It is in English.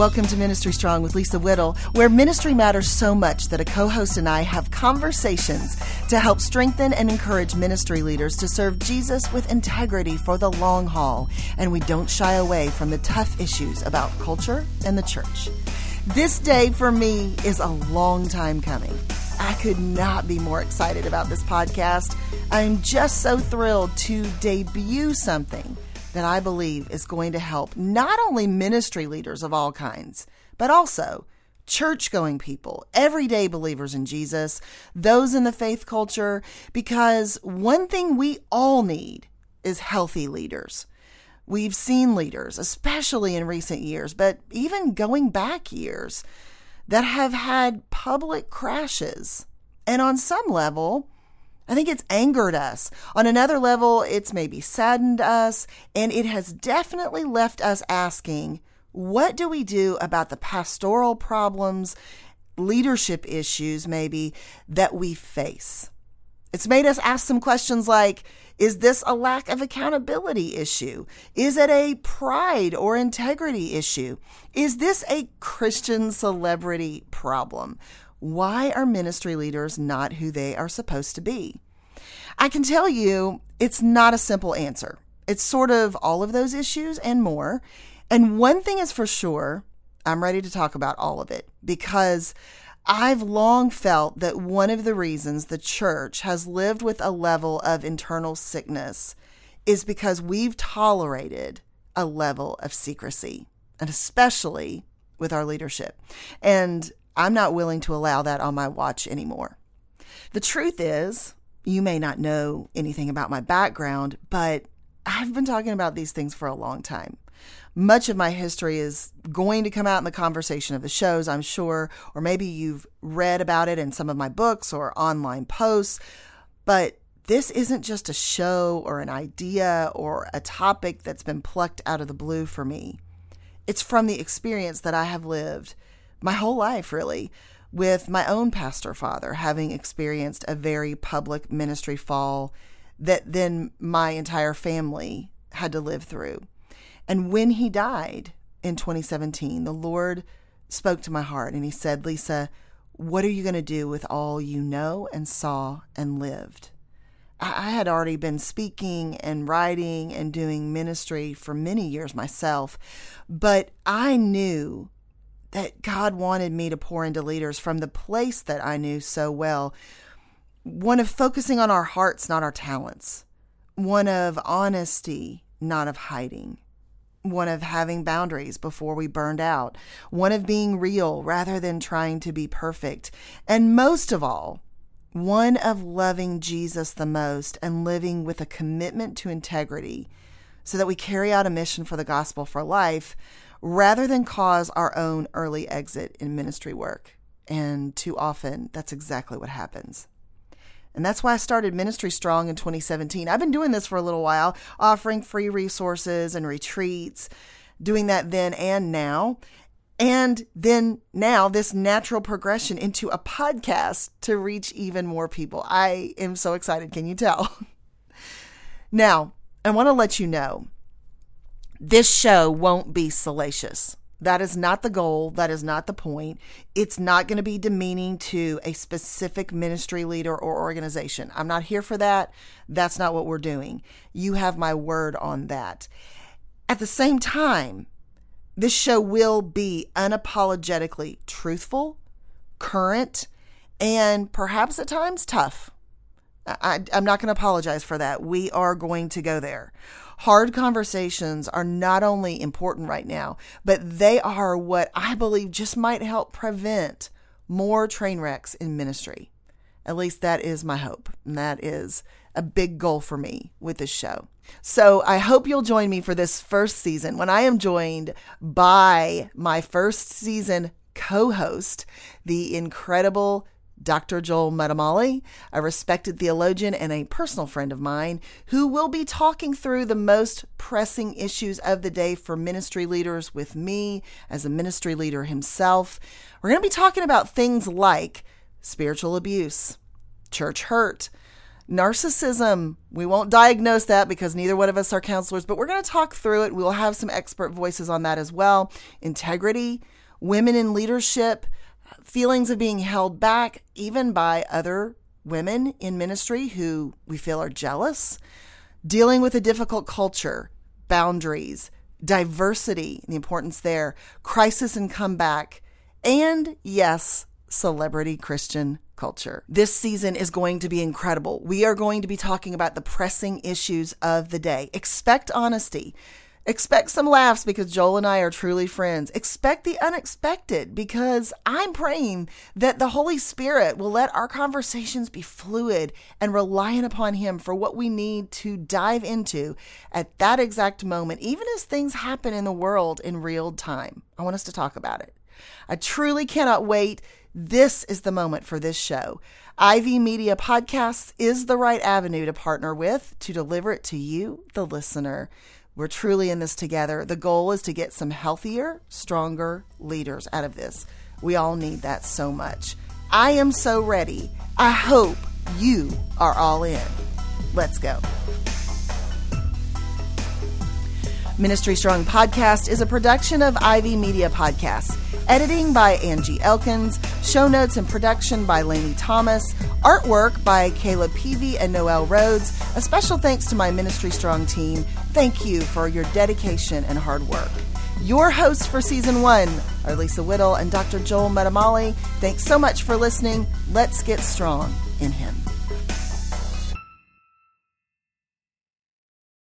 Welcome to Ministry Strong with Lisa Whittle, where ministry matters so much that a co host and I have conversations to help strengthen and encourage ministry leaders to serve Jesus with integrity for the long haul. And we don't shy away from the tough issues about culture and the church. This day for me is a long time coming. I could not be more excited about this podcast. I'm just so thrilled to debut something that I believe is going to help not only ministry leaders of all kinds, but also church going people, everyday believers in Jesus, those in the faith culture, because one thing we all need is healthy leaders. We've seen leaders, especially in recent years, but even going back years, that have had public crashes. And on some level, I think it's angered us. On another level, it's maybe saddened us, and it has definitely left us asking, what do we do about the pastoral problems, leadership issues, maybe, that we face? It's made us ask some questions like Is this a lack of accountability issue? Is it a pride or integrity issue? Is this a Christian celebrity problem? Why are ministry leaders not who they are supposed to be? I can tell you it's not a simple answer. It's sort of all of those issues and more. And one thing is for sure, I'm ready to talk about all of it because I've long felt that one of the reasons the church has lived with a level of internal sickness is because we've tolerated a level of secrecy, and especially with our leadership. And I'm not willing to allow that on my watch anymore. The truth is, you may not know anything about my background, but I've been talking about these things for a long time. Much of my history is going to come out in the conversation of the shows, I'm sure, or maybe you've read about it in some of my books or online posts. But this isn't just a show or an idea or a topic that's been plucked out of the blue for me. It's from the experience that I have lived my whole life, really, with my own pastor father having experienced a very public ministry fall that then my entire family had to live through. And when he died in 2017, the Lord spoke to my heart and he said, Lisa, what are you going to do with all you know and saw and lived? I had already been speaking and writing and doing ministry for many years myself, but I knew that God wanted me to pour into leaders from the place that I knew so well. One of focusing on our hearts, not our talents. One of honesty, not of hiding. One of having boundaries before we burned out. One of being real rather than trying to be perfect. And most of all, one of loving Jesus the most and living with a commitment to integrity so that we carry out a mission for the gospel for life rather than cause our own early exit in ministry work. And too often, that's exactly what happens. And that's why I started Ministry Strong in 2017. I've been doing this for a little while, offering free resources and retreats, doing that then and now. And then now, this natural progression into a podcast to reach even more people. I am so excited. Can you tell? now, I want to let you know this show won't be salacious. That is not the goal. That is not the point. It's not going to be demeaning to a specific ministry leader or organization. I'm not here for that. That's not what we're doing. You have my word on that. At the same time, this show will be unapologetically truthful, current, and perhaps at times tough. I, am not going to apologize for that. We are going to go there. Hard conversations are not only important right now, but they are what I believe just might help prevent more train wrecks in ministry. At least that is my hope. And that is a big goal for me with this show. So I hope you'll join me for this first season when I am joined by my first season co host, the incredible Dr. Joel Muddamalle, a respected theologian and a personal friend of mine, who will be talking through the most pressing issues of the day for ministry leaders with me as a ministry leader himself. We're going to be talking about things like spiritual abuse, church hurt, narcissism. We won't diagnose that because neither one of us are counselors, but we're going to talk through it. We'll have some expert voices on that as well. Integrity, women in leadership, feelings of being held back, even by other women in ministry who we feel are jealous, dealing with a difficult culture, boundaries, diversity, the importance there, crisis and comeback, and yes, celebrity Christian culture. This season is going to be incredible. We are going to be talking about the pressing issues of the day. Expect honesty. Expect some laughs because Joel and I are truly friends. Expect the unexpected because I'm praying that the Holy Spirit will let our conversations be fluid and reliant upon Him for what we need to dive into at that exact moment, even as things happen in the world in real time. I want us to talk about it. I truly cannot wait. This is the moment for this show. Ivy Media Podcasts is the right avenue to partner with to deliver it to you, the listener. We're truly in this together. The goal is to get some healthier, stronger leaders out of this. We all need that so much. I am so ready. I hope you are all in. Let's go. Ministry Strong Podcast is a production of Ivy Media Podcasts. Editing by Angie Elkins. Show notes and production by Lainey Thomas. Artwork by Caleb Peavy and Noel Rhodes. A special thanks to my Ministry Strong team. Thank you for your dedication and hard work. Your hosts for season one are Lisa Whittle and Dr. Joel Muddamalle. Thanks so much for listening. Let's get strong in Him.